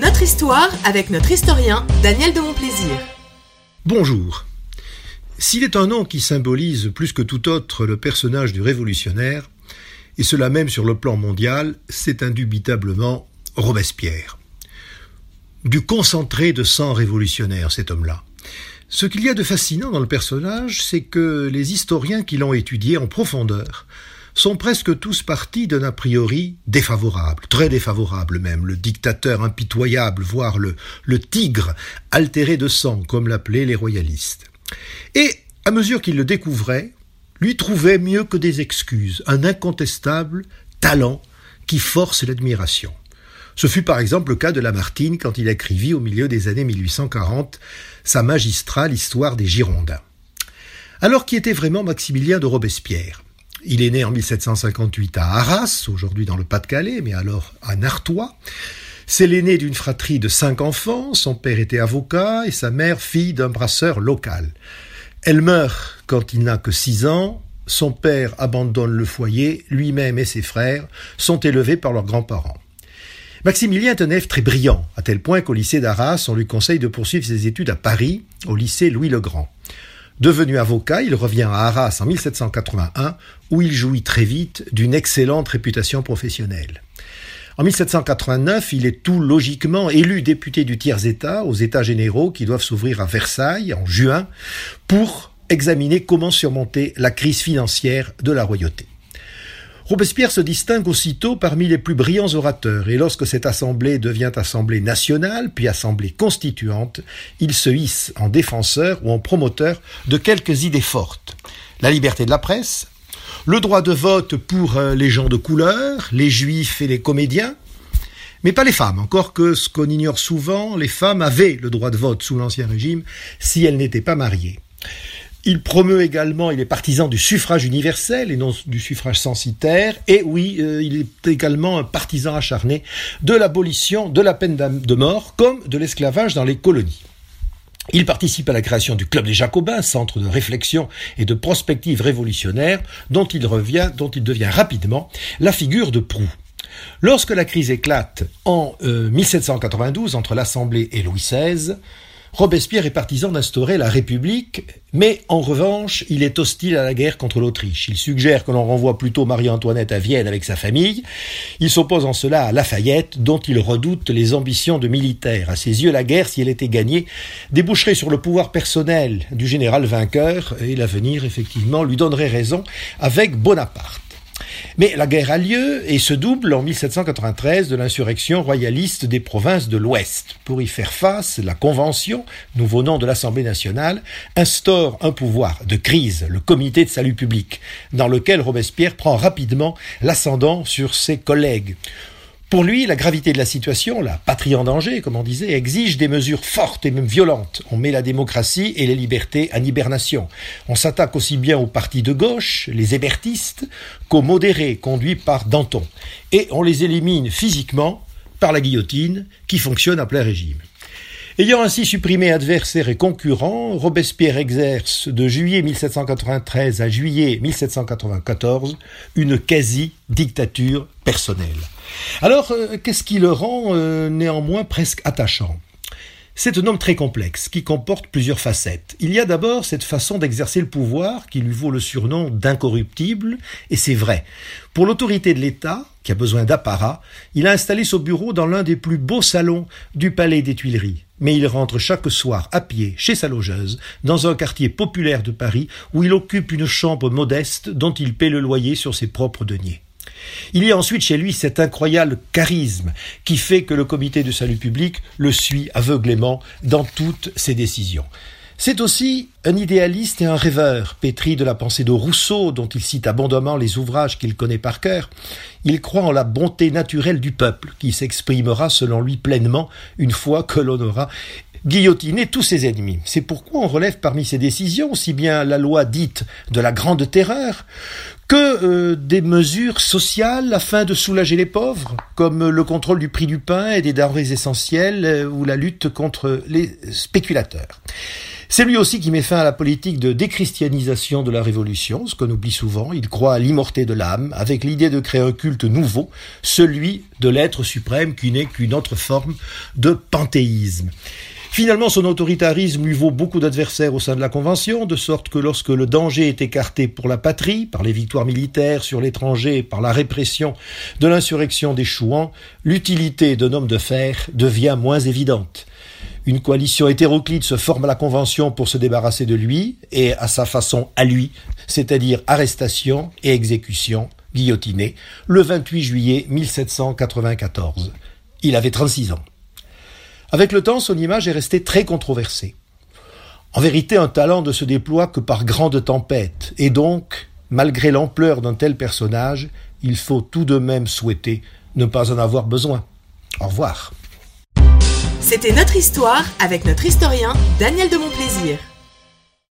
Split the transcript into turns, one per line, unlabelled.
Notre histoire avec notre historien Daniel de Montplaisir.
Bonjour. S'il est un nom qui symbolise plus que tout autre le personnage du révolutionnaire, et cela même sur le plan mondial, c'est indubitablement Robespierre. Du concentré de sang révolutionnaire, cet homme-là. Ce qu'il y a de fascinant dans le personnage, c'est que les historiens qui l'ont étudié en profondeur sont presque tous partis d'un a priori défavorable, très défavorable même, le dictateur impitoyable, voire le, le tigre altéré de sang, comme l'appelaient les royalistes. Et, à mesure qu'il le découvrait, lui trouvait mieux que des excuses, un incontestable talent qui force l'admiration. Ce fut par exemple le cas de Lamartine quand il écrivit au milieu des années 1840 sa magistrale Histoire des Girondins. Alors qui était vraiment Maximilien de Robespierre? Il est né en 1758 à Arras, aujourd'hui dans le Pas-de-Calais, mais alors à Nartois. C'est l'aîné d'une fratrie de cinq enfants, son père était avocat et sa mère fille d'un brasseur local. Elle meurt quand il n'a que six ans, son père abandonne le foyer, lui-même et ses frères sont élevés par leurs grands-parents. Maximilien est un élève très brillant, à tel point qu'au lycée d'Arras, on lui conseille de poursuivre ses études à Paris, au lycée Louis le Grand. Devenu avocat, il revient à Arras en 1781, où il jouit très vite d'une excellente réputation professionnelle. En 1789, il est tout logiquement élu député du tiers-État aux États généraux qui doivent s'ouvrir à Versailles en juin pour examiner comment surmonter la crise financière de la royauté. Robespierre se distingue aussitôt parmi les plus brillants orateurs, et lorsque cette assemblée devient assemblée nationale, puis assemblée constituante, il se hisse en défenseur ou en promoteur de quelques idées fortes. La liberté de la presse, le droit de vote pour euh, les gens de couleur, les juifs et les comédiens, mais pas les femmes, encore que ce qu'on ignore souvent, les femmes avaient le droit de vote sous l'Ancien Régime si elles n'étaient pas mariées. Il promeut également, il est partisan du suffrage universel et non du suffrage censitaire. Et oui, euh, il est également un partisan acharné de l'abolition de la peine de mort comme de l'esclavage dans les colonies. Il participe à la création du Club des Jacobins, centre de réflexion et de prospective révolutionnaire, dont il devient rapidement la figure de proue. Lorsque la crise éclate en 1792 euh, entre l'Assemblée et Louis XVI, Robespierre est partisan d'instaurer la République, mais en revanche, il est hostile à la guerre contre l'Autriche. Il suggère que l'on renvoie plutôt Marie-Antoinette à Vienne avec sa famille. Il s'oppose en cela à Lafayette, dont il redoute les ambitions de militaire. À ses yeux, la guerre, si elle était gagnée, déboucherait sur le pouvoir personnel du général vainqueur, et l'avenir, effectivement, lui donnerait raison avec Bonaparte. Mais la guerre a lieu et se double en 1793 de l'insurrection royaliste des provinces de l'Ouest. Pour y faire face, la Convention, nouveau nom de l'Assemblée nationale, instaure un pouvoir de crise, le Comité de salut public, dans lequel Robespierre prend rapidement l'ascendant sur ses collègues. Pour lui, la gravité de la situation, la patrie en danger, comme on disait, exige des mesures fortes et même violentes. On met la démocratie et les libertés en hibernation. On s'attaque aussi bien aux partis de gauche, les hébertistes, qu'aux modérés conduits par Danton. Et on les élimine physiquement par la guillotine qui fonctionne à plein régime. Ayant ainsi supprimé adversaires et concurrents, Robespierre exerce de juillet 1793 à juillet 1794 une quasi-dictature personnelle. Alors, euh, qu'est-ce qui le rend euh, néanmoins presque attachant? C'est un homme très complexe, qui comporte plusieurs facettes. Il y a d'abord cette façon d'exercer le pouvoir qui lui vaut le surnom d'incorruptible, et c'est vrai. Pour l'autorité de l'État, qui a besoin d'apparat, il a installé son bureau dans l'un des plus beaux salons du palais des Tuileries. Mais il rentre chaque soir à pied chez sa logeuse, dans un quartier populaire de Paris, où il occupe une chambre modeste dont il paie le loyer sur ses propres deniers. Il y a ensuite chez lui cet incroyable charisme qui fait que le comité de salut public le suit aveuglément dans toutes ses décisions. C'est aussi un idéaliste et un rêveur, pétri de la pensée de Rousseau, dont il cite abondamment les ouvrages qu'il connaît par cœur. Il croit en la bonté naturelle du peuple, qui s'exprimera selon lui pleinement une fois que l'on aura guillotiner tous ses ennemis. C'est pourquoi on relève parmi ses décisions aussi bien la loi dite de la grande terreur que euh, des mesures sociales afin de soulager les pauvres, comme le contrôle du prix du pain et des denrées essentielles euh, ou la lutte contre les spéculateurs. C'est lui aussi qui met fin à la politique de déchristianisation de la Révolution, ce qu'on oublie souvent. Il croit à l'immorté de l'âme, avec l'idée de créer un culte nouveau, celui de l'être suprême qui n'est qu'une autre forme de panthéisme. Finalement, son autoritarisme lui vaut beaucoup d'adversaires au sein de la Convention, de sorte que lorsque le danger est écarté pour la patrie, par les victoires militaires sur l'étranger, par la répression de l'insurrection des Chouans, l'utilité d'un homme de fer devient moins évidente. Une coalition hétéroclite se forme à la Convention pour se débarrasser de lui, et à sa façon à lui, c'est-à-dire arrestation et exécution, guillotiné, le 28 juillet 1794. Il avait 36 ans. Avec le temps, son image est restée très controversée. En vérité, un talent ne se déploie que par grandes tempêtes, et donc, malgré l'ampleur d'un tel personnage, il faut tout de même souhaiter ne pas en avoir besoin. Au revoir.
C'était notre histoire avec notre historien Daniel de Montplaisir.